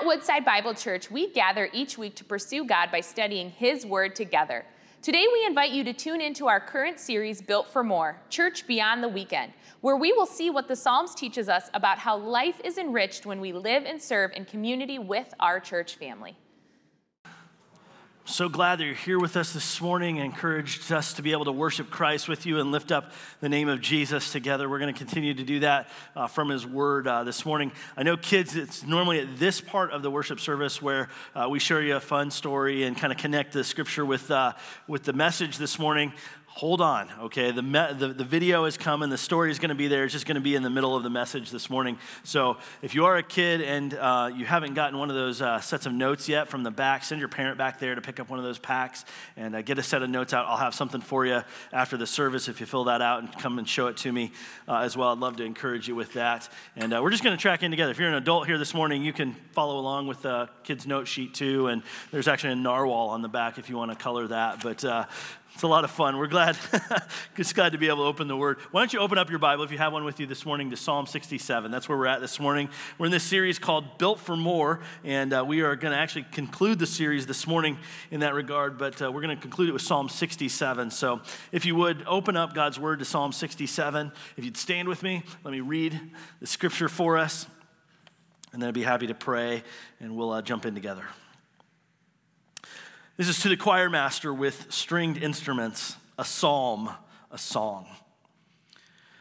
At Woodside Bible Church, we gather each week to pursue God by studying His Word together. Today, we invite you to tune into our current series, Built for More Church Beyond the Weekend, where we will see what the Psalms teaches us about how life is enriched when we live and serve in community with our church family. So glad that you're here with us this morning. And encouraged us to be able to worship Christ with you and lift up the name of Jesus together. We're going to continue to do that uh, from His Word uh, this morning. I know, kids, it's normally at this part of the worship service where uh, we share you a fun story and kind of connect the scripture with, uh, with the message this morning hold on, okay? The, me- the, the video is coming, the story is going to be there. It's just going to be in the middle of the message this morning. So if you are a kid and uh, you haven't gotten one of those uh, sets of notes yet from the back, send your parent back there to pick up one of those packs and uh, get a set of notes out. I'll have something for you after the service if you fill that out and come and show it to me uh, as well. I'd love to encourage you with that. And uh, we're just going to track in together. If you're an adult here this morning, you can follow along with the kid's note sheet too. And there's actually a narwhal on the back if you want to color that. But uh, it's a lot of fun. We're glad, just glad to be able to open the Word. Why don't you open up your Bible, if you have one with you this morning, to Psalm 67. That's where we're at this morning. We're in this series called Built for More, and uh, we are going to actually conclude the series this morning in that regard, but uh, we're going to conclude it with Psalm 67. So if you would, open up God's Word to Psalm 67. If you'd stand with me, let me read the scripture for us, and then I'd be happy to pray, and we'll uh, jump in together. This is to the choir master with stringed instruments, a psalm, a song.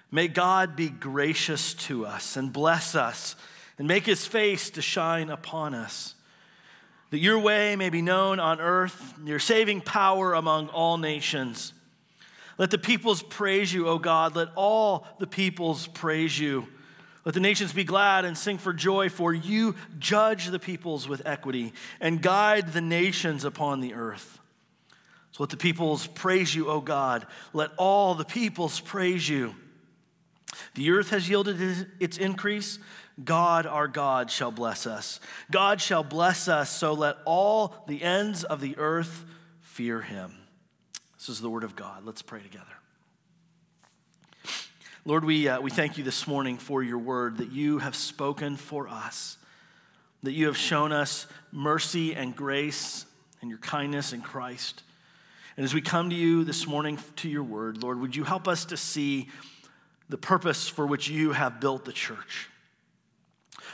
May God be gracious to us and bless us and make his face to shine upon us, that your way may be known on earth, your saving power among all nations. Let the peoples praise you, O God. Let all the peoples praise you. Let the nations be glad and sing for joy, for you judge the peoples with equity and guide the nations upon the earth. So let the peoples praise you, O God. Let all the peoples praise you. The earth has yielded its increase. God, our God, shall bless us. God shall bless us, so let all the ends of the earth fear him. This is the word of God. Let's pray together. Lord, we, uh, we thank you this morning for your word that you have spoken for us, that you have shown us mercy and grace and your kindness in Christ. And as we come to you this morning to your word, Lord, would you help us to see the purpose for which you have built the church?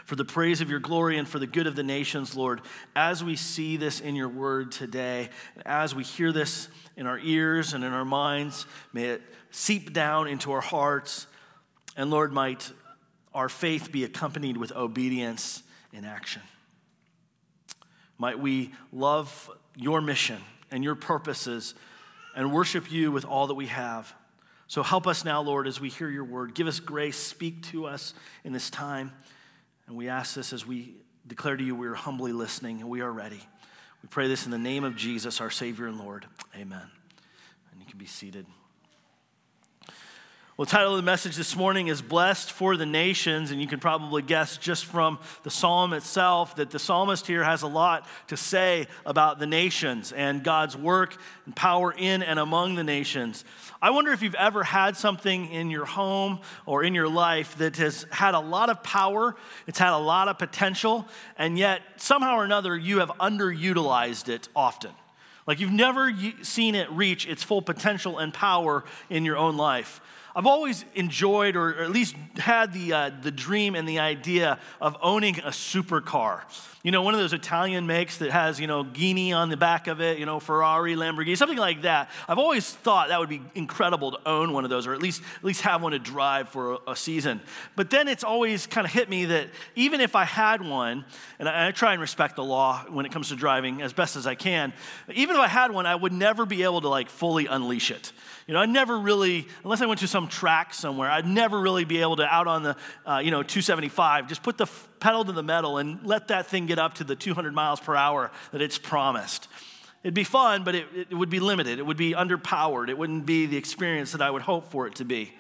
For the praise of your glory and for the good of the nations, Lord, as we see this in your word today, as we hear this in our ears and in our minds, may it seep down into our hearts. And Lord, might our faith be accompanied with obedience in action. Might we love your mission and your purposes and worship you with all that we have. So help us now, Lord, as we hear your word. Give us grace, speak to us in this time. And we ask this as we declare to you we are humbly listening and we are ready. We pray this in the name of Jesus, our Savior and Lord. Amen. And you can be seated. Well, the title of the message this morning is Blessed for the Nations, and you can probably guess just from the psalm itself that the psalmist here has a lot to say about the nations and God's work and power in and among the nations. I wonder if you've ever had something in your home or in your life that has had a lot of power, it's had a lot of potential, and yet somehow or another you have underutilized it often. Like you've never seen it reach its full potential and power in your own life. I've always enjoyed, or at least had the, uh, the dream and the idea of owning a supercar. You know, one of those Italian makes that has, you know, Ghini on the back of it, you know, Ferrari, Lamborghini, something like that. I've always thought that would be incredible to own one of those, or at least, at least have one to drive for a, a season. But then it's always kind of hit me that even if I had one, and I, I try and respect the law when it comes to driving as best as I can, even if I had one, I would never be able to like fully unleash it. You know, I'd never really, unless I went to some track somewhere, I'd never really be able to out on the, uh, you know, 275, just put the f- pedal to the metal and let that thing get up to the 200 miles per hour that it's promised. It'd be fun, but it, it would be limited. It would be underpowered. It wouldn't be the experience that I would hope for it to be.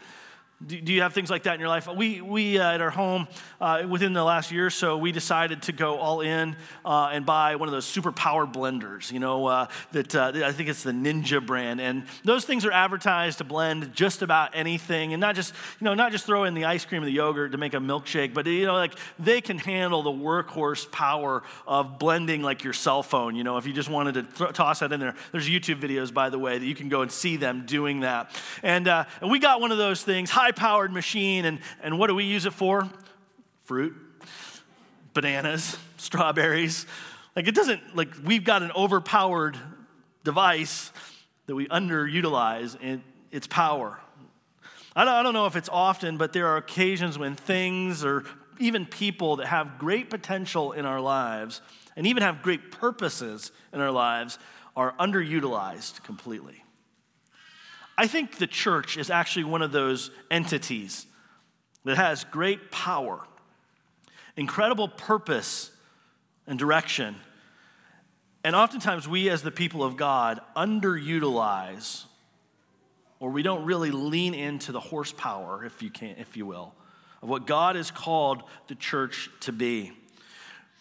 Do, you have things like that in your life? We, we uh, at our home, uh, within the last year or so, we decided to go all in uh, and buy one of those super power blenders, you know, uh, that uh, I think it's the Ninja brand. And those things are advertised to blend just about anything and not just, you know, not just throw in the ice cream and the yogurt to make a milkshake, but, you know, like they can handle the workhorse power of blending like your cell phone. You know, if you just wanted to th- toss that in there, there's YouTube videos, by the way, that you can go and see them doing that. And, uh, and we got one of those things, high powered machine. And, and what do we use it for? Fruit, bananas, strawberries. Like it doesn't, like we've got an overpowered device that we underutilize in its power. I don't, I don't know if it's often, but there are occasions when things or even people that have great potential in our lives and even have great purposes in our lives are underutilized completely. I think the church is actually one of those entities that has great power, incredible purpose and direction. And oftentimes, we as the people of God underutilize, or we don't really lean into the horsepower, if you can, if you will, of what God has called the church to be.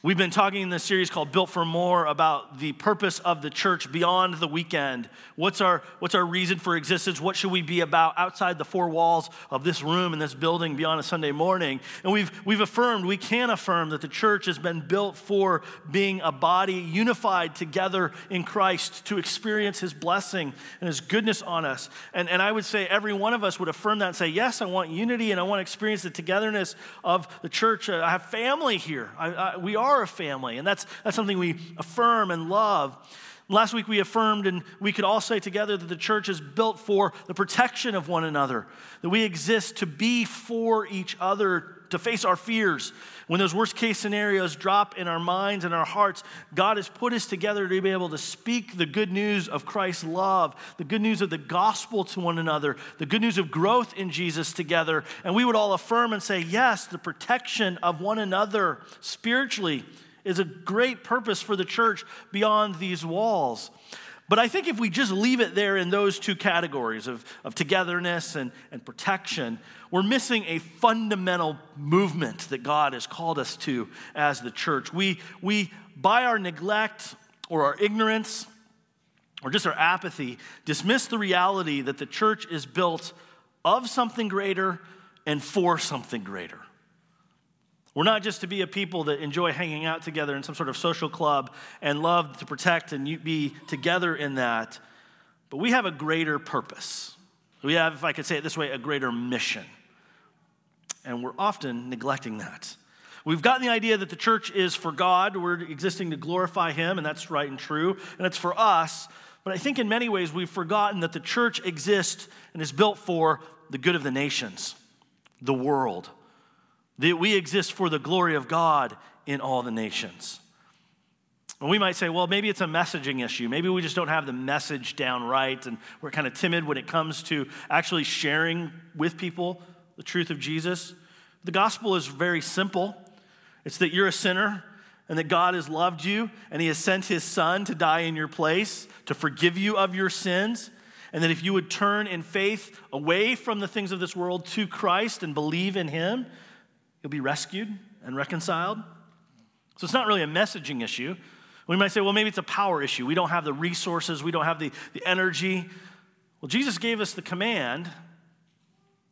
We've been talking in this series called Built for More about the purpose of the church beyond the weekend. What's our, what's our reason for existence? What should we be about outside the four walls of this room and this building beyond a Sunday morning? And we've, we've affirmed, we can affirm that the church has been built for being a body unified together in Christ to experience his blessing and his goodness on us. And, and I would say every one of us would affirm that and say, Yes, I want unity and I want to experience the togetherness of the church. I have family here. I, I, we are are a family, and that's, that's something we affirm and love. Last week we affirmed, and we could all say together that the church is built for the protection of one another, that we exist to be for each other, to face our fears. When those worst case scenarios drop in our minds and our hearts, God has put us together to be able to speak the good news of Christ's love, the good news of the gospel to one another, the good news of growth in Jesus together. And we would all affirm and say, yes, the protection of one another spiritually is a great purpose for the church beyond these walls. But I think if we just leave it there in those two categories of, of togetherness and, and protection, we're missing a fundamental movement that God has called us to as the church. We, we by our neglect or our ignorance or just our apathy, dismiss the reality that the church is built of something greater and for something greater. We're not just to be a people that enjoy hanging out together in some sort of social club and love to protect and be together in that, but we have a greater purpose. We have, if I could say it this way, a greater mission. And we're often neglecting that. We've gotten the idea that the church is for God, we're existing to glorify Him, and that's right and true, and it's for us. But I think in many ways we've forgotten that the church exists and is built for the good of the nations, the world that we exist for the glory of God in all the nations. And we might say, well, maybe it's a messaging issue. Maybe we just don't have the message down right, and we're kind of timid when it comes to actually sharing with people the truth of Jesus. The gospel is very simple it's that you're a sinner and that God has loved you and He has sent His Son to die in your place to forgive you of your sins. And that if you would turn in faith away from the things of this world to Christ and believe in Him, You'll be rescued and reconciled. So it's not really a messaging issue. We might say, well, maybe it's a power issue. We don't have the resources, we don't have the, the energy. Well, Jesus gave us the command,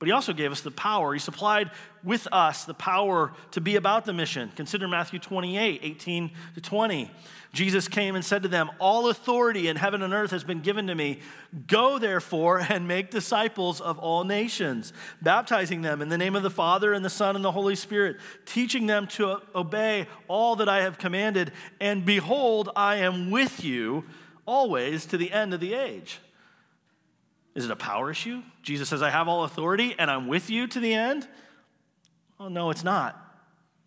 but he also gave us the power. He supplied with us the power to be about the mission. Consider Matthew 28 18 to 20. Jesus came and said to them, All authority in heaven and earth has been given to me. Go therefore and make disciples of all nations, baptizing them in the name of the Father and the Son and the Holy Spirit, teaching them to obey all that I have commanded. And behold, I am with you always to the end of the age. Is it a power issue? Jesus says, I have all authority and I'm with you to the end? Oh, no, it's not.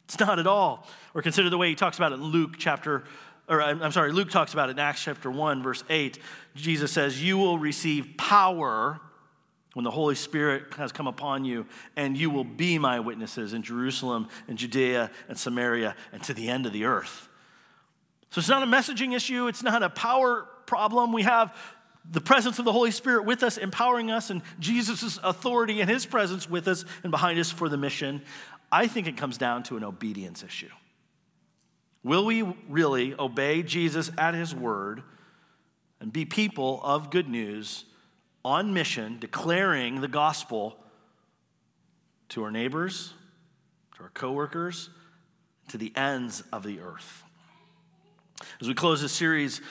It's not at all. Or consider the way he talks about it in Luke chapter or I'm sorry, Luke talks about it in Acts chapter 1, verse 8. Jesus says, You will receive power when the Holy Spirit has come upon you, and you will be my witnesses in Jerusalem and Judea and Samaria and to the end of the earth. So it's not a messaging issue, it's not a power problem. We have the presence of the Holy Spirit with us, empowering us, and Jesus' authority and his presence with us and behind us for the mission. I think it comes down to an obedience issue. Will we really obey Jesus at his word and be people of good news on mission, declaring the gospel to our neighbors, to our coworkers, to the ends of the earth? As we close this series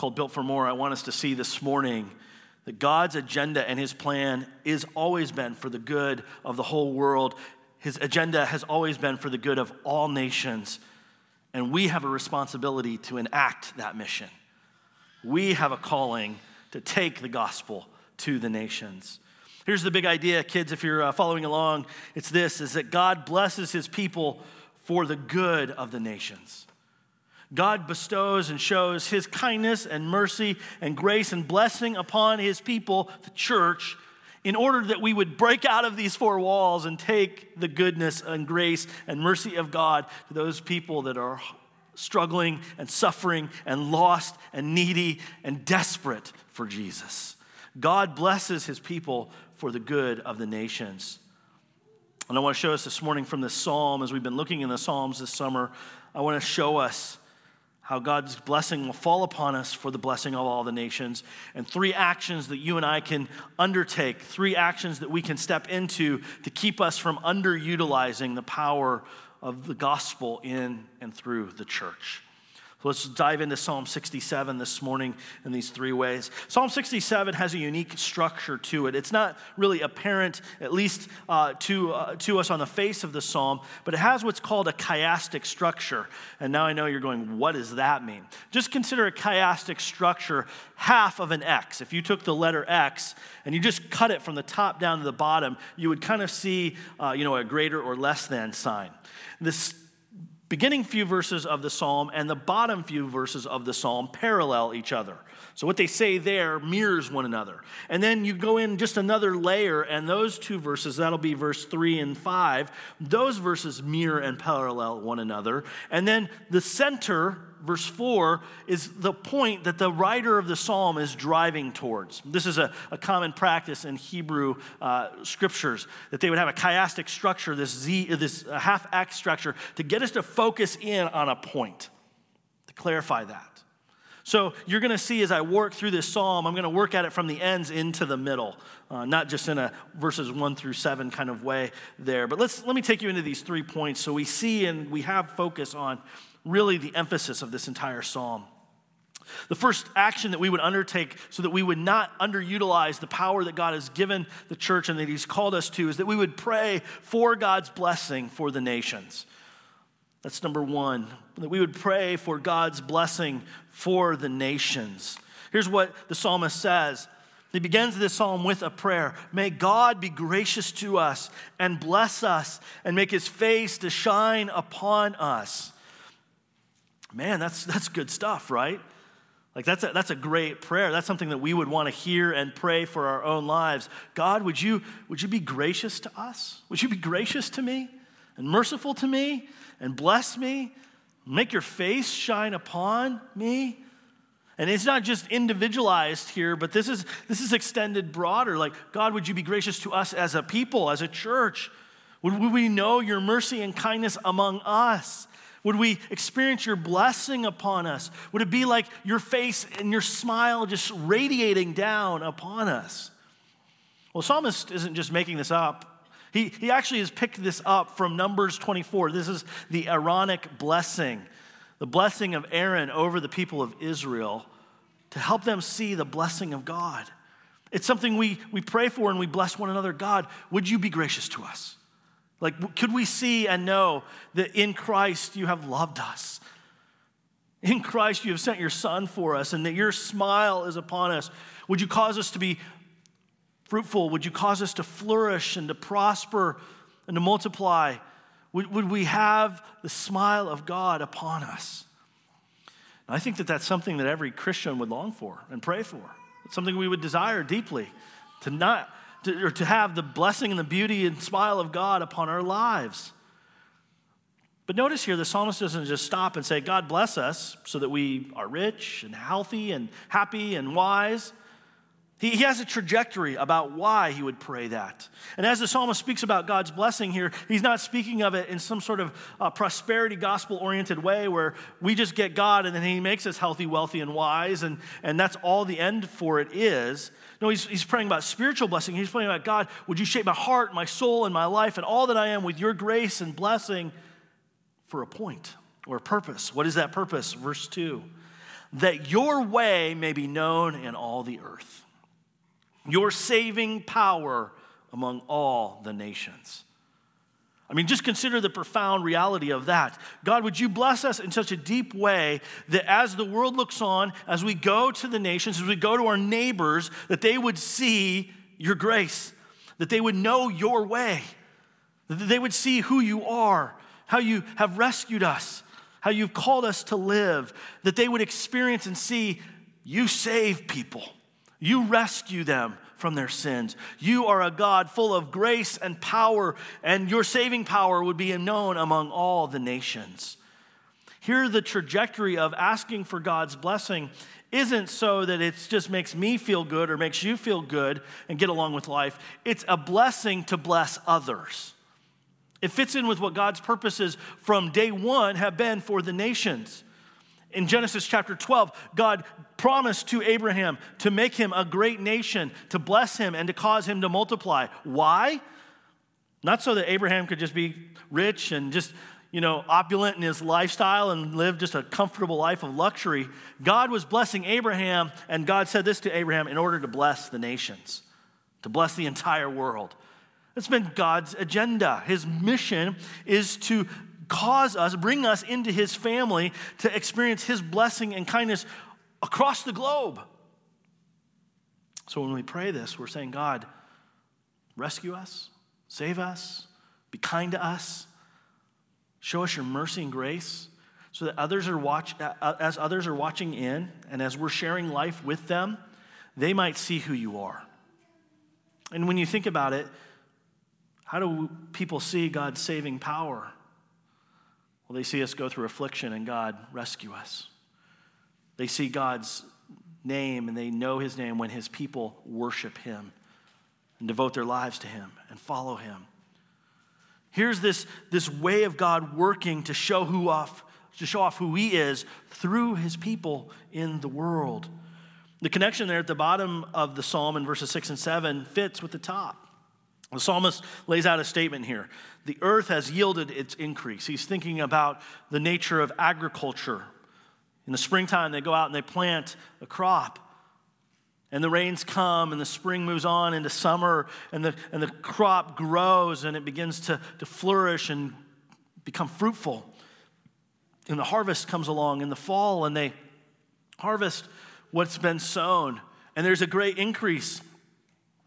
called Built for More, I want us to see this morning that God's agenda and his plan is always been for the good of the whole world. His agenda has always been for the good of all nations. And we have a responsibility to enact that mission. We have a calling to take the gospel to the nations. Here's the big idea, kids, if you're uh, following along. It's this is that God blesses his people for the good of the nations. God bestows and shows his kindness and mercy and grace and blessing upon his people, the church, in order that we would break out of these four walls and take the goodness and grace and mercy of God to those people that are struggling and suffering and lost and needy and desperate for Jesus. God blesses his people for the good of the nations. And I want to show us this morning from this psalm, as we've been looking in the Psalms this summer, I want to show us how God's blessing will fall upon us for the blessing of all the nations, and three actions that you and I can undertake, three actions that we can step into to keep us from underutilizing the power of the gospel in and through the church. So let's dive into Psalm 67 this morning in these three ways. Psalm 67 has a unique structure to it. It's not really apparent, at least uh, to, uh, to us on the face of the psalm, but it has what's called a chiastic structure. And now I know you're going, what does that mean? Just consider a chiastic structure half of an X. If you took the letter X and you just cut it from the top down to the bottom, you would kind of see, uh, you know, a greater or less than sign. This beginning few verses of the psalm and the bottom few verses of the psalm parallel each other. So what they say there mirrors one another. And then you go in just another layer, and those two verses, that'll be verse three and five, those verses mirror and parallel one another. And then the center verse 4 is the point that the writer of the psalm is driving towards. This is a, a common practice in Hebrew uh, scriptures that they would have a chiastic structure, this Z, this half act structure, to get us to focus in on a point, to clarify that. So you're going to see as I work through this psalm, I'm going to work at it from the ends into the middle, uh, not just in a verses one through seven kind of way there. But let's let me take you into these three points so we see and we have focus on really the emphasis of this entire psalm. The first action that we would undertake so that we would not underutilize the power that God has given the church and that He's called us to is that we would pray for God's blessing for the nations. That's number one, that we would pray for God's blessing for the nations. Here's what the psalmist says. He begins this psalm with a prayer. May God be gracious to us and bless us and make his face to shine upon us Man, that's, that's good stuff, right? Like, that's a, that's a great prayer. That's something that we would want to hear and pray for our own lives. God, would you, would you be gracious to us? Would you be gracious to me and merciful to me and bless me? Make your face shine upon me? And it's not just individualized here, but this is, this is extended broader. Like, God, would you be gracious to us as a people, as a church? Would, we know your mercy and kindness among us? Would we experience your blessing upon us? Would it be like your face and your smile just radiating down upon us? Well, Psalmist isn't just making this up. He, he actually has picked this up from Numbers 24. This is the Aaronic blessing, the blessing of Aaron over the people of Israel to help them see the blessing of God. It's something we, we pray for and we bless one another. God, would you be gracious to us? Like, could we see and know that in Christ you have loved us? In Christ you have sent your Son for us, and that your smile is upon us. Would you cause us to be fruitful? Would you cause us to flourish and to prosper and to multiply? Would, would we have the smile of God upon us? And I think that that's something that every Christian would long for and pray for. It's something we would desire deeply to not to, or to have the blessing and the beauty and smile of God upon our lives. But notice here, the psalmist doesn't just stop and say, God bless us so that we are rich and healthy and happy and wise. He, he has a trajectory about why he would pray that. And as the psalmist speaks about God's blessing here, he's not speaking of it in some sort of uh, prosperity gospel oriented way where we just get God and then he makes us healthy, wealthy, and wise, and, and that's all the end for it is. No, he's, he's praying about spiritual blessing. He's praying about God, would you shape my heart, my soul, and my life, and all that I am with your grace and blessing for a point or a purpose. What is that purpose? Verse 2 that your way may be known in all the earth your saving power among all the nations. I mean, just consider the profound reality of that. God, would you bless us in such a deep way that as the world looks on, as we go to the nations, as we go to our neighbors, that they would see your grace, that they would know your way, that they would see who you are, how you have rescued us, how you've called us to live, that they would experience and see you save people. You rescue them from their sins. You are a God full of grace and power, and your saving power would be known among all the nations. Here, the trajectory of asking for God's blessing isn't so that it just makes me feel good or makes you feel good and get along with life. It's a blessing to bless others. It fits in with what God's purposes from day one have been for the nations. In Genesis chapter 12, God promised to Abraham to make him a great nation, to bless him, and to cause him to multiply. Why? Not so that Abraham could just be rich and just, you know, opulent in his lifestyle and live just a comfortable life of luxury. God was blessing Abraham, and God said this to Abraham in order to bless the nations, to bless the entire world. It's been God's agenda. His mission is to cause us, bring us into his family to experience his blessing and kindness across the globe. So when we pray this, we're saying, God, rescue us, save us, be kind to us, show us your mercy and grace so that others are watch, uh, uh, as others are watching in and as we're sharing life with them, they might see who you are. And when you think about it, how do people see God's saving power? Well, they see us go through affliction and God rescue us. They see God's name and they know his name when his people worship him and devote their lives to him and follow him. Here's this, this way of God working to show who off, to show off who he is through his people in the world. The connection there at the bottom of the psalm in verses 6 and 7 fits with the top. The psalmist lays out a statement here. The earth has yielded its increase. He's thinking about the nature of agriculture. In the springtime, they go out and they plant a crop. And the rains come, and the spring moves on into summer, and the, and the crop grows, and it begins to, to flourish and become fruitful. And the harvest comes along in the fall, and they harvest what's been sown. And there's a great increase.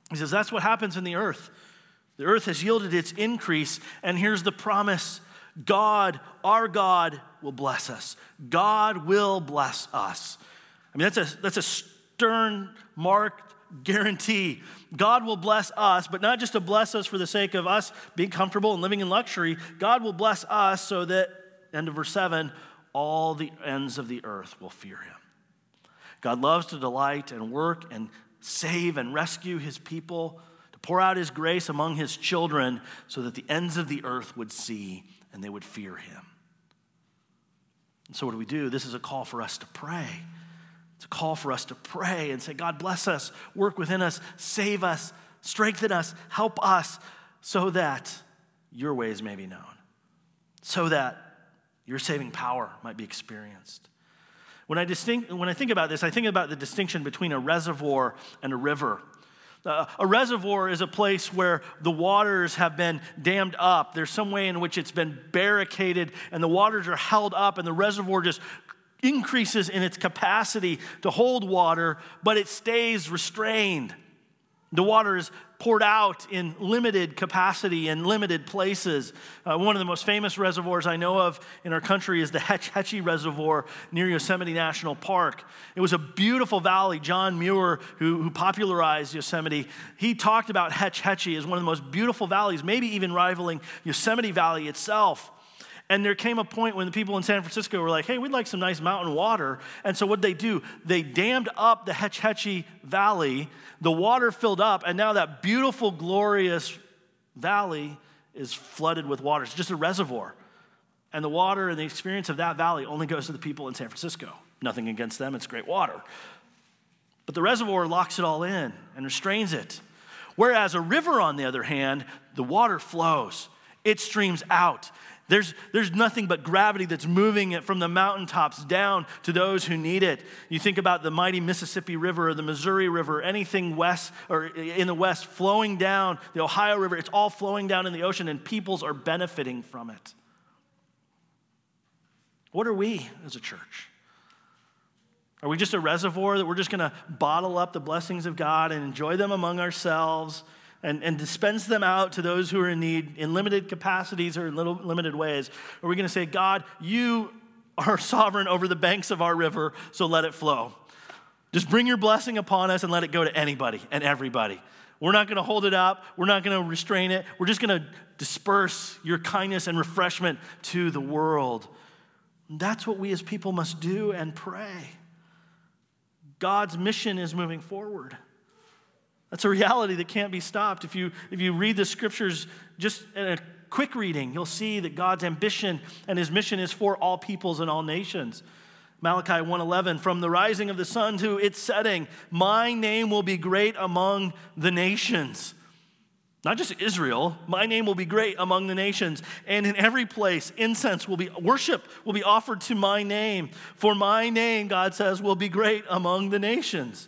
He says, That's what happens in the earth. The earth has yielded its increase, and here's the promise God, our God, will bless us. God will bless us. I mean, that's a, that's a stern, marked guarantee. God will bless us, but not just to bless us for the sake of us being comfortable and living in luxury. God will bless us so that, end of verse 7, all the ends of the earth will fear him. God loves to delight and work and save and rescue his people to pour out his grace among his children so that the ends of the earth would see and they would fear him. And so, what do we do? This is a call for us to pray. It's a call for us to pray and say, God, bless us, work within us, save us, strengthen us, help us, so that your ways may be known, so that your saving power might be experienced. When I, distinct, when I think about this, I think about the distinction between a reservoir and a river. Uh, a reservoir is a place where the waters have been dammed up. There's some way in which it's been barricaded and the waters are held up, and the reservoir just increases in its capacity to hold water, but it stays restrained. The water is poured out in limited capacity in limited places. Uh, one of the most famous reservoirs I know of in our country is the Hetch Hetchy Reservoir near Yosemite National Park. It was a beautiful valley. John Muir, who, who popularized Yosemite, he talked about Hetch Hetchy as one of the most beautiful valleys, maybe even rivaling Yosemite Valley itself. And there came a point when the people in San Francisco were like, hey, we'd like some nice mountain water. And so what they do, they dammed up the Hetch Hetchy Valley, the water filled up, and now that beautiful, glorious valley is flooded with water. It's just a reservoir. And the water and the experience of that valley only goes to the people in San Francisco. Nothing against them, it's great water. But the reservoir locks it all in and restrains it. Whereas a river, on the other hand, the water flows, it streams out. There's, there's nothing but gravity that's moving it from the mountaintops down to those who need it. You think about the mighty Mississippi River or the Missouri River, anything west or in the west flowing down, the Ohio River, it's all flowing down in the ocean and peoples are benefiting from it. What are we as a church? Are we just a reservoir that we're just going to bottle up the blessings of God and enjoy them among ourselves and, and dispense them out to those who are in need in limited capacities or in little, limited ways? Are we going to say, God, you are sovereign over the banks of our river, so let it flow? Just bring your blessing upon us and let it go to anybody and everybody. We're not going to hold it up. We're not going to restrain it. We're just going to disperse your kindness and refreshment to the world. That's what we as people must do and pray. God's mission is moving forward. That's a reality that can't be stopped. If you, if you read the scriptures just in a quick reading, you'll see that God's ambition and his mission is for all peoples and all nations. Malachi 1:11 from the rising of the sun to its setting my name will be great among the nations not just Israel, my name will be great among the nations, and in every place incense will be worship will be offered to my name. For my name, God says, will be great among the nations.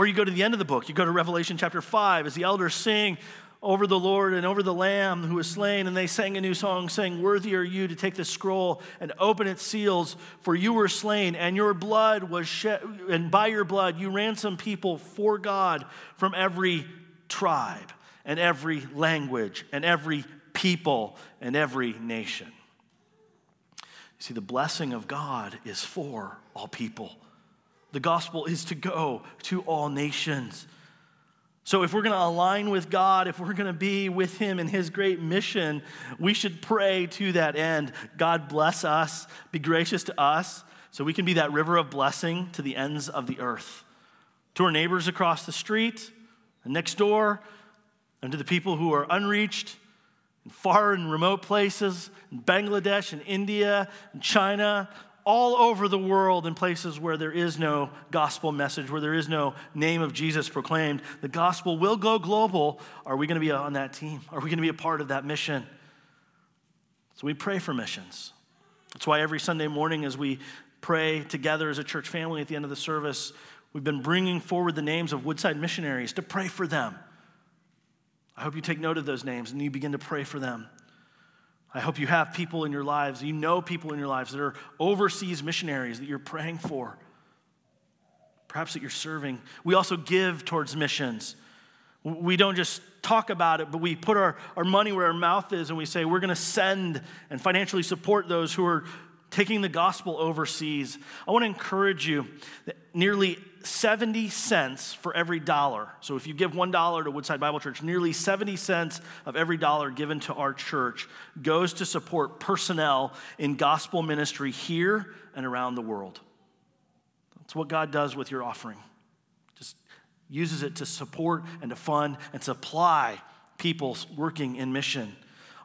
Or you go to the end of the book, you go to Revelation chapter 5, as the elders sing over the Lord and over the Lamb who was slain, and they sang a new song, saying, Worthy are you to take the scroll and open its seals, for you were slain, and your blood was shed, and by your blood you ransomed people for God from every tribe and every language and every people and every nation. You see, the blessing of God is for all people. The gospel is to go to all nations. So, if we're going to align with God, if we're going to be with Him in His great mission, we should pray to that end. God bless us, be gracious to us, so we can be that river of blessing to the ends of the earth. To our neighbors across the street, and next door, and to the people who are unreached in far and remote places, in Bangladesh and India and China, all over the world in places where there is no gospel message, where there is no name of Jesus proclaimed. The gospel will go global. Are we going to be on that team? Are we going to be a part of that mission? So we pray for missions. That's why every Sunday morning, as we pray together as a church family at the end of the service, we've been bringing forward the names of Woodside missionaries to pray for them I hope you take note of those names and you begin to pray for them. I hope you have people in your lives, you know people in your lives that are overseas missionaries that you're praying for, perhaps that you're serving. We also give towards missions. We don't just talk about it, but we put our, our money where our mouth is and we say we're going to send and financially support those who are taking the gospel overseas. I want to encourage you that nearly 70 cents for every dollar. So if you give $1 to Woodside Bible Church, nearly 70 cents of every dollar given to our church goes to support personnel in gospel ministry here and around the world. That's what God does with your offering. Just uses it to support and to fund and supply people working in mission.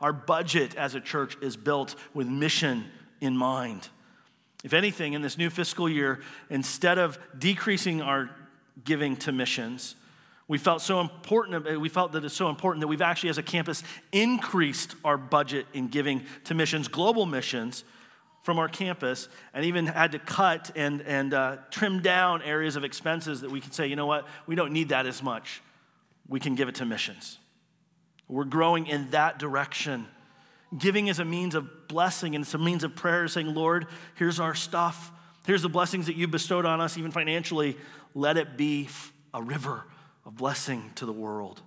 Our budget as a church is built with mission in mind. If anything, in this new fiscal year, instead of decreasing our giving to missions, we felt so important, we felt that it's so important that we've actually, as a campus, increased our budget in giving to missions, global missions, from our campus, and even had to cut and, and uh, trim down areas of expenses that we could say, you know what, we don't need that as much. We can give it to missions. We're growing in that direction. Giving is a means of blessing and it's a means of prayer, saying, Lord, here's our stuff. Here's the blessings that you bestowed on us, even financially. Let it be a river of blessing to the world.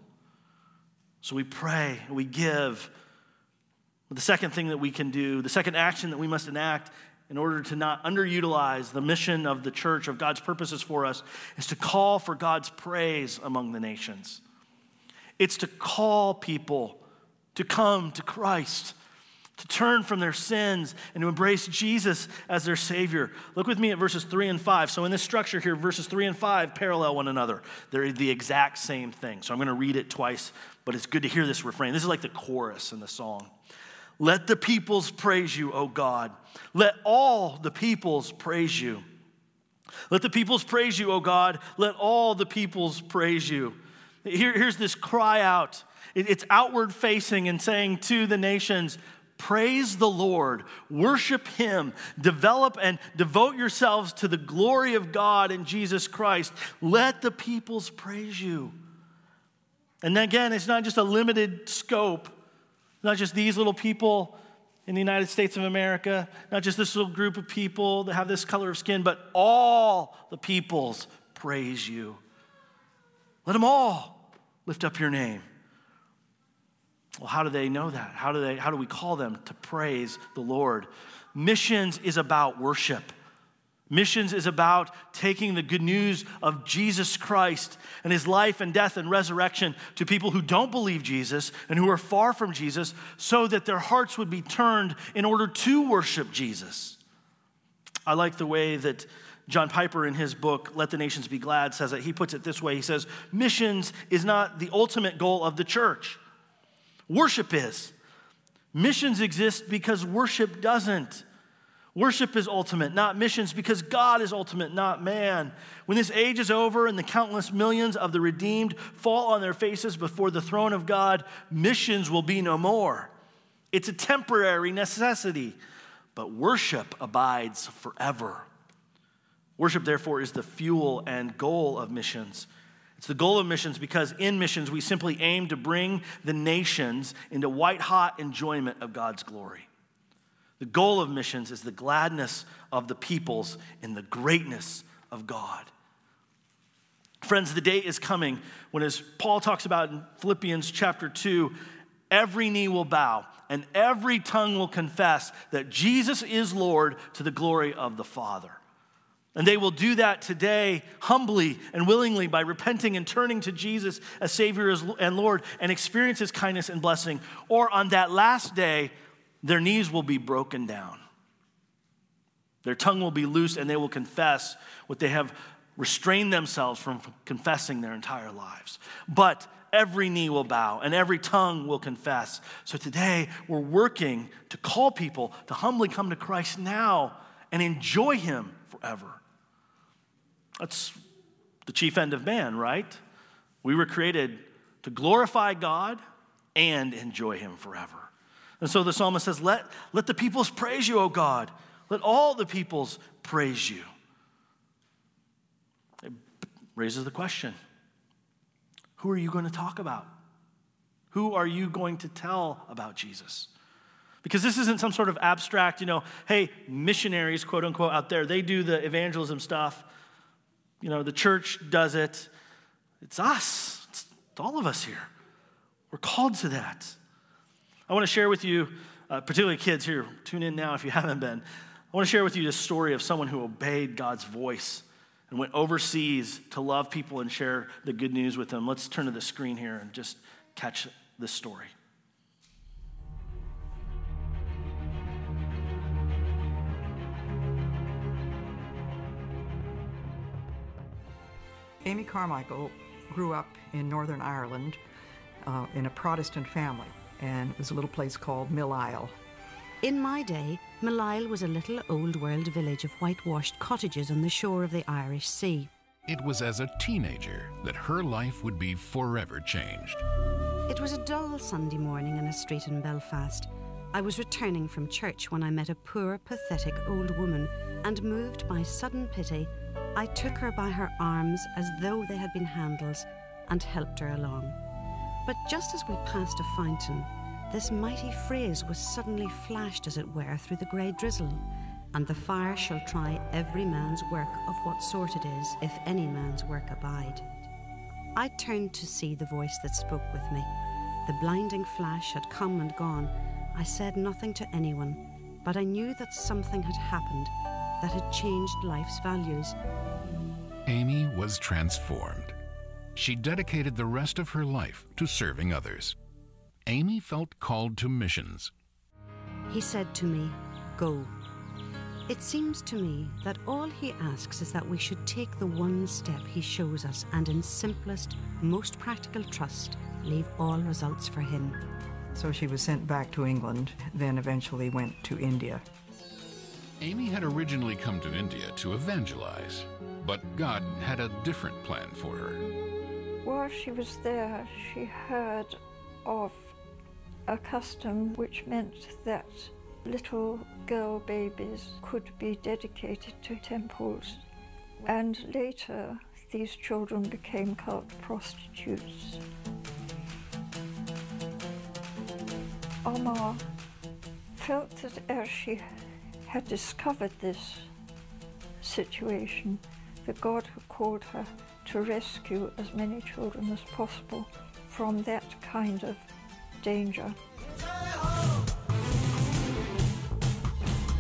So we pray, we give. But the second thing that we can do, the second action that we must enact in order to not underutilize the mission of the church, of God's purposes for us, is to call for God's praise among the nations. It's to call people to come to Christ. to turn from their sins and to embrace Jesus as their Savior. Look with me at verses 3 and 5. So, in this structure here, verses 3 and 5 parallel one another. They're the exact same thing. So, I'm going to read it twice, but it's good to hear this refrain. This is like the chorus in the song. Let the peoples praise you, O God. Let all the peoples praise you. Let the peoples praise you, O God. Let all the peoples praise you. Here, here's this cry out. It's outward facing and saying to the nations, Praise the Lord, worship Him, develop and devote yourselves to the glory of God in Jesus Christ. Let the peoples praise you. And again, it's not just a limited scope, not just these little people in the United States of America, not just this little group of people that have this color of skin, but all the peoples praise you. Let them all lift up your name. Well, how do they know that? How do, they, how do we call them to praise the Lord? Missions is about worship. Missions is about taking the good news of Jesus Christ and his life and death and resurrection to people who don't believe Jesus and who are far from Jesus so that their hearts would be turned in order to worship Jesus. I like the way that John Piper, in his book, Let the Nations Be Glad, says it. He puts it this way He says, Missions is not the ultimate goal of the church. Worship is. Missions exist because worship doesn't. Worship is ultimate, not missions, because God is ultimate, not man. When this age is over and the countless millions of the redeemed fall on their faces before the throne of God, missions will be no more. It's a temporary necessity, but worship abides forever. Worship, therefore, is the fuel and goal of missions. It's the goal of missions because in missions, we simply aim to bring the nations into white hot enjoyment of God's glory. The goal of missions is the gladness of the peoples in the greatness of God. Friends, the day is coming when, as Paul talks about in Philippians chapter 2, every knee will bow and every tongue will confess that Jesus is Lord to the glory of the Father. And they will do that today humbly and willingly by repenting and turning to Jesus as Savior and Lord and experience His kindness and blessing. Or on that last day, their knees will be broken down. Their tongue will be loose and they will confess what they have restrained themselves from confessing their entire lives. But every knee will bow and every tongue will confess. So today, we're working to call people to humbly come to Christ now and enjoy Him forever. That's the chief end of man, right? We were created to glorify God and enjoy Him forever. And so the psalmist says, Let, let the peoples praise you, O God. Let all the peoples praise you. It raises the question who are you going to talk about? Who are you going to tell about Jesus? Because this isn't some sort of abstract, you know, hey, missionaries, quote unquote, out there, they do the evangelism stuff. You know, the church does it. It's us, it's all of us here. We're called to that. I want to share with you, uh, particularly kids here, tune in now if you haven't been. I want to share with you the story of someone who obeyed God's voice and went overseas to love people and share the good news with them. Let's turn to the screen here and just catch this story. Amy Carmichael grew up in Northern Ireland uh, in a Protestant family, and it was a little place called Millisle. In my day, Millisle was a little old world village of whitewashed cottages on the shore of the Irish Sea. It was as a teenager that her life would be forever changed. It was a dull Sunday morning in a street in Belfast. I was returning from church when I met a poor, pathetic old woman, and moved by sudden pity, I took her by her arms as though they had been handles and helped her along. But just as we passed a fountain, this mighty phrase was suddenly flashed, as it were, through the grey drizzle, and the fire shall try every man's work of what sort it is, if any man's work abide. I turned to see the voice that spoke with me. The blinding flash had come and gone. I said nothing to anyone, but I knew that something had happened that had changed life's values. Amy was transformed. She dedicated the rest of her life to serving others. Amy felt called to missions. He said to me, Go. It seems to me that all he asks is that we should take the one step he shows us and, in simplest, most practical trust, leave all results for him. So she was sent back to England, then eventually went to India. Amy had originally come to India to evangelize, but God had a different plan for her. While she was there, she heard of a custom which meant that little girl babies could be dedicated to temples. And later, these children became cult prostitutes. Amma felt that as she had discovered this situation, that God had called her to rescue as many children as possible from that kind of danger.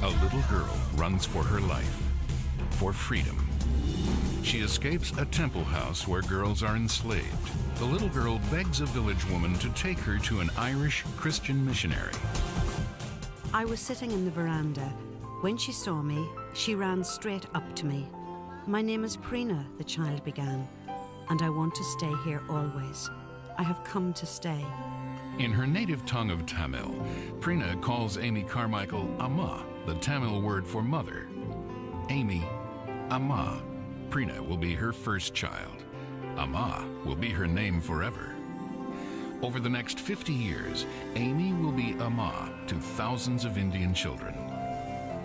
A little girl runs for her life, for freedom. She escapes a temple house where girls are enslaved. The little girl begs a village woman to take her to an Irish Christian missionary. I was sitting in the veranda. When she saw me, she ran straight up to me. My name is Preena, the child began, and I want to stay here always. I have come to stay. In her native tongue of Tamil, Preena calls Amy Carmichael Amma, the Tamil word for mother. Amy, Amma. Preena will be her first child. Amma will be her name forever. Over the next 50 years, Amy will be Amma to thousands of Indian children.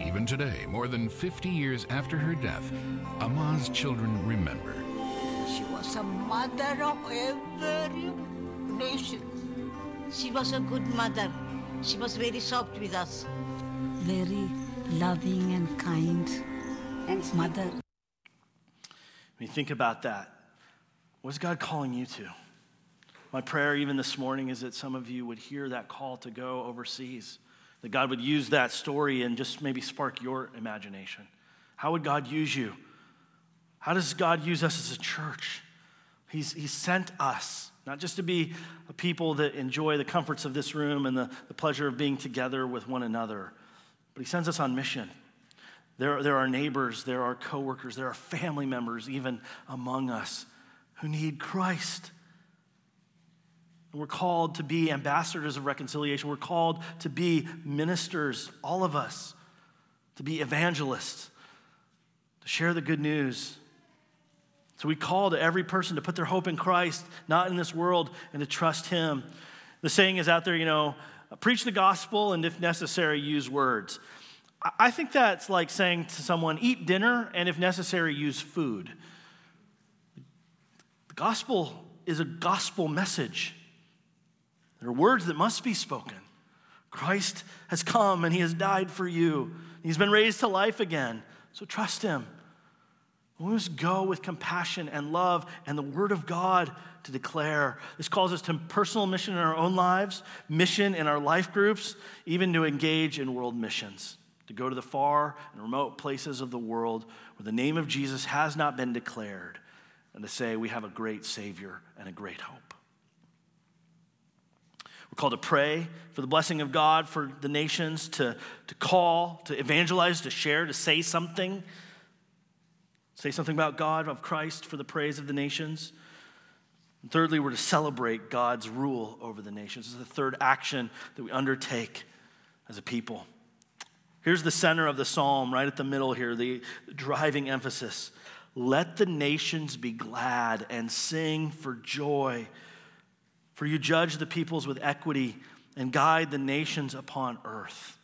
Even today, more than 50 years after her death, Amma's children remember. She was a mother of every nation. She was a good mother. She was very soft with us. Very loving and kind And mother. When you think about that, what's God calling you to? My prayer, even this morning, is that some of you would hear that call to go overseas, that God would use that story and just maybe spark your imagination. How would God use you? How does God use us as a church? He's, he's sent us, not just to be a people that enjoy the comforts of this room and the, the pleasure of being together with one another, but He sends us on mission. There, there are neighbors, there are coworkers, there are family members even among us who need Christ. We're called to be ambassadors of reconciliation. We're called to be ministers, all of us, to be evangelists, to share the good news. So we call to every person to put their hope in Christ, not in this world, and to trust Him. The saying is out there, you know, preach the gospel and if necessary, use words. I think that's like saying to someone, eat dinner and if necessary, use food. The gospel is a gospel message. There are words that must be spoken. Christ has come and he has died for you. He's been raised to life again. So trust him. We must go with compassion and love and the word of God to declare. This calls us to personal mission in our own lives, mission in our life groups, even to engage in world missions, to go to the far and remote places of the world where the name of Jesus has not been declared, and to say we have a great Savior and a great hope. We're called to pray for the blessing of God for the nations, to, to call, to evangelize, to share, to say something. Say something about God, of Christ, for the praise of the nations. And thirdly, we're to celebrate God's rule over the nations. This is the third action that we undertake as a people. Here's the center of the psalm, right at the middle here, the driving emphasis. Let the nations be glad and sing for joy for you judge the peoples with equity and guide the nations upon earth.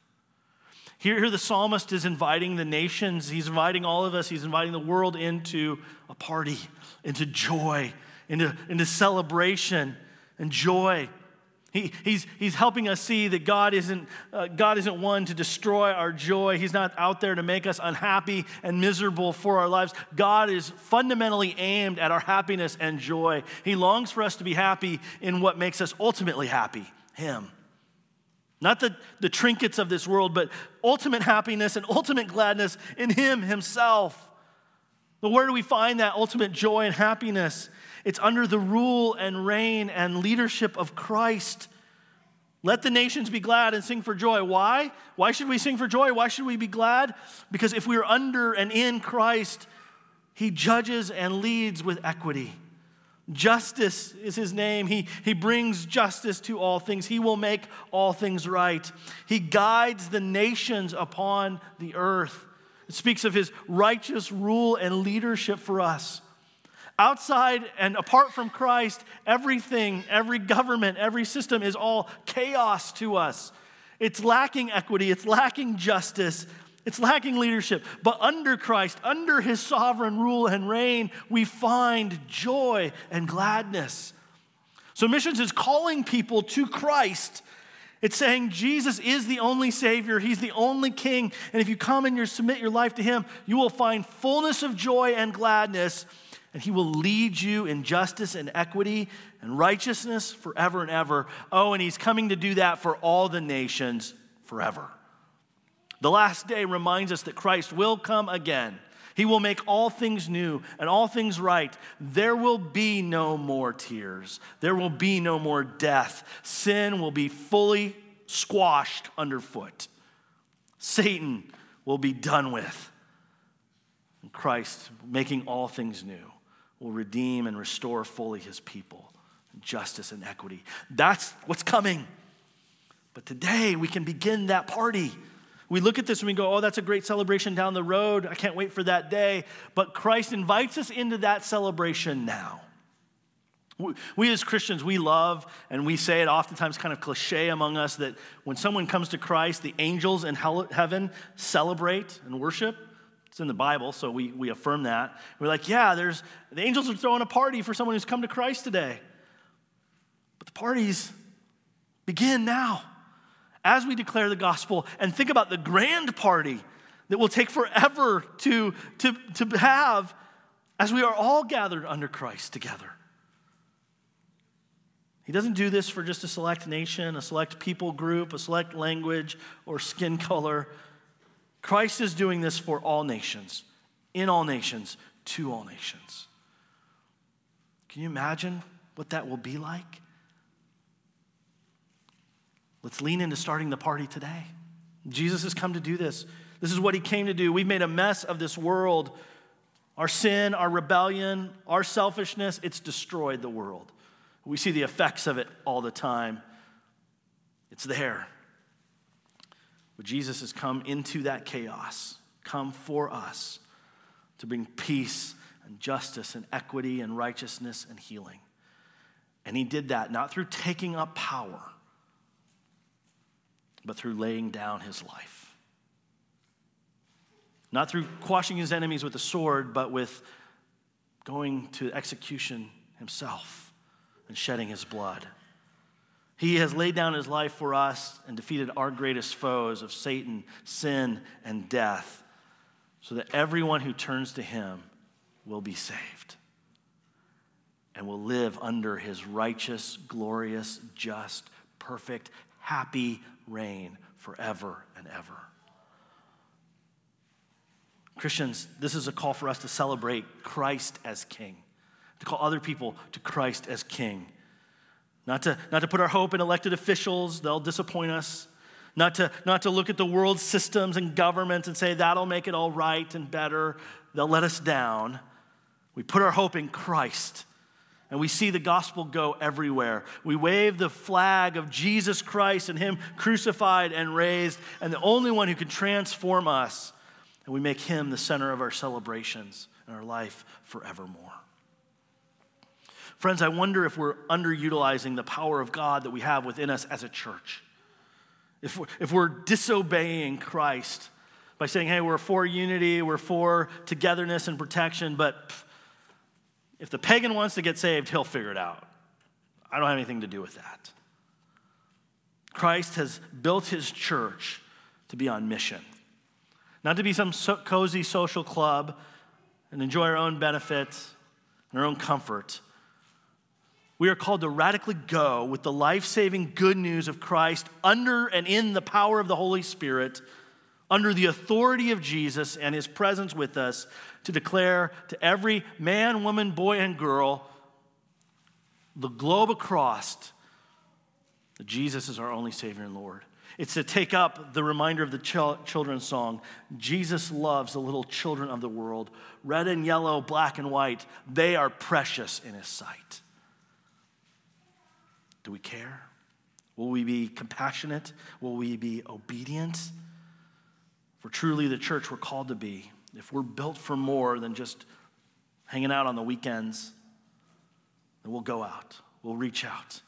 Here, here, the psalmist is inviting the nations, he's inviting all of us, he's inviting the world into a party, into joy, into, into celebration and joy. He, he's, he's helping us see that God isn't, uh, God isn't one to destroy our joy. He's not out there to make us unhappy and miserable for our lives. God is fundamentally aimed at our happiness and joy. He longs for us to be happy in what makes us ultimately happy Him. Not the, the trinkets of this world, but ultimate happiness and ultimate gladness in Him Himself. But where do we find that ultimate joy and happiness? It's under the rule and reign and leadership of Christ. Let the nations be glad and sing for joy. Why? Why should we sing for joy? Why should we be glad? Because if we are under and in Christ, He judges and leads with equity. Justice is his name. He, he brings justice to all things. He will make all things right. He guides the nations upon the earth. It speaks of his righteous rule and leadership for us. Outside and apart from Christ, everything, every government, every system is all chaos to us. It's lacking equity, it's lacking justice, it's lacking leadership. But under Christ, under his sovereign rule and reign, we find joy and gladness. So, missions is calling people to Christ. It's saying Jesus is the only Savior, He's the only King. And if you come and you submit your life to Him, you will find fullness of joy and gladness and he will lead you in justice and equity and righteousness forever and ever. Oh, and he's coming to do that for all the nations forever. The last day reminds us that Christ will come again. He will make all things new and all things right. There will be no more tears. There will be no more death. Sin will be fully squashed underfoot. Satan will be done with. And Christ making all things new will redeem and restore fully his people, justice and equity. That's what's coming. But today we can begin that party. We look at this and we go, oh, that's a great celebration down the road. I can't wait for that day. But Christ invites us into that celebration now. We, as Christians, we love, and we say it oftentimes kind of cliche among us that when someone comes to Christ, the angels in heaven celebrate and worship. It's in the Bible, so we, we affirm that. We're like, yeah, there's the angels are throwing a party for someone who's come to Christ today. But the parties begin now as we declare the gospel and think about the grand party that will take forever to, to, to have as we are all gathered under Christ together. He doesn't do this for just a select nation, a select people group, a select language, or skin color. Christ is doing this for all nations, in all nations, to all nations. Can you imagine what that will be like? Let's lean into starting the party today. Jesus has come to do this. This is what he came to do. We've made a mess of this world. Our sin, our rebellion, our selfishness, it's destroyed the world. We see the effects of it all the time. It's there. But Jesus has come into that chaos, come for us to bring peace and justice and equity and righteousness and healing. And he did that not through taking up power, but through laying down his life. Not through quashing his enemies with a sword, but with going to execution himself and shedding his blood. He has laid down his life for us and defeated our greatest foes of Satan, sin, and death, so that everyone who turns to him will be saved and will live under his righteous, glorious, just, perfect, happy reign forever and ever. Christians, this is a call for us to celebrate Christ as King, to call other people to Christ as King. Not to, not to put our hope in elected officials, they'll disappoint us. Not to, not to look at the world systems and governments and say that'll make it all right and better, they'll let us down. We put our hope in Christ. And we see the gospel go everywhere. We wave the flag of Jesus Christ and Him crucified and raised, and the only one who can transform us. And we make Him the center of our celebrations and our life forevermore. Friends, I wonder if we're underutilizing the power of God that we have within us as a church. If we're, if we're disobeying Christ by saying, hey, we're for unity, we're for togetherness and protection, but if the pagan wants to get saved, he'll figure it out. I don't have anything to do with that. Christ has built his church to be on mission, not to be some so cozy social club and enjoy our own benefits and our own comfort we are called to radically go with the life saving good news of Christ under and in the power of the Holy Spirit, under the authority of Jesus and his presence with us, to declare to every man, woman, boy, and girl, the globe across, that Jesus is our only Savior and Lord. It's to take up the reminder of the ch- children's song Jesus loves the little children of the world. Red and yellow, black and white, they are precious in His sight. Do we care? Will we be compassionate? Will we be obedient? For truly, the church we're called to be, if we're built for more than just hanging out on the weekends, then we'll go out, we'll reach out.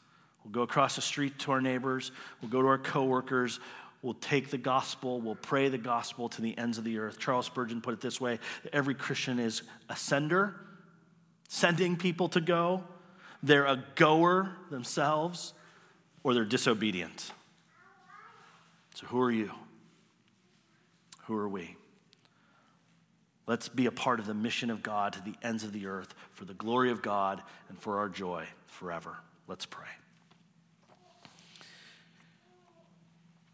We'll go across the street to our neighbors. We'll go to our coworkers. We'll take the gospel. We'll pray the gospel to the ends of the earth. Charles Spurgeon put it this way every Christian is a sender, sending people to go. They're a goer themselves, or they're disobedient. So, who are you? Who are we? Let's be a part of the mission of God to the ends of the earth for the glory of God and for our joy forever. Let's pray.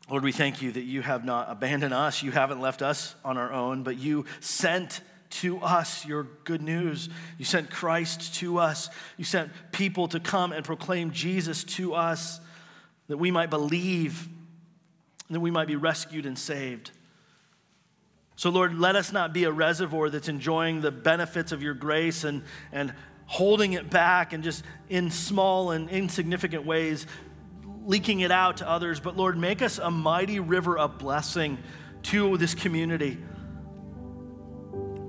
Lord, we thank you that you have not abandoned us. You haven't left us on our own, but you sent to us your good news. You sent Christ to us. You sent people to come and proclaim Jesus to us that we might believe, that we might be rescued and saved. So, Lord, let us not be a reservoir that's enjoying the benefits of your grace and, and holding it back and just in small and insignificant ways leaking it out to others. But, Lord, make us a mighty river of blessing to this community.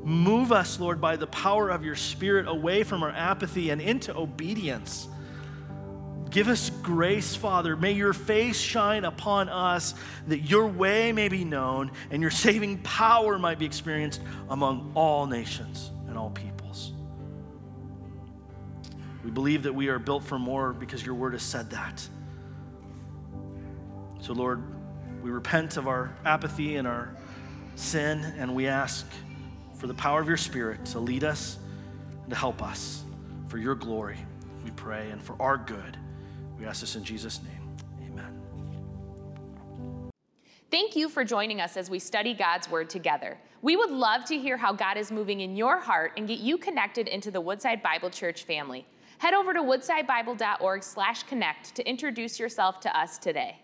Move us, Lord, by the power of your Spirit away from our apathy and into obedience. Give us grace, Father. May your face shine upon us that your way may be known and your saving power might be experienced among all nations and all peoples. We believe that we are built for more because your word has said that. So, Lord, we repent of our apathy and our sin, and we ask for the power of your Spirit to lead us and to help us for your glory, we pray, and for our good. We ask this in Jesus' name. Amen. Thank you for joining us as we study God's Word together. We would love to hear how God is moving in your heart and get you connected into the Woodside Bible Church family. Head over to woodsidebible.org/connect to introduce yourself to us today.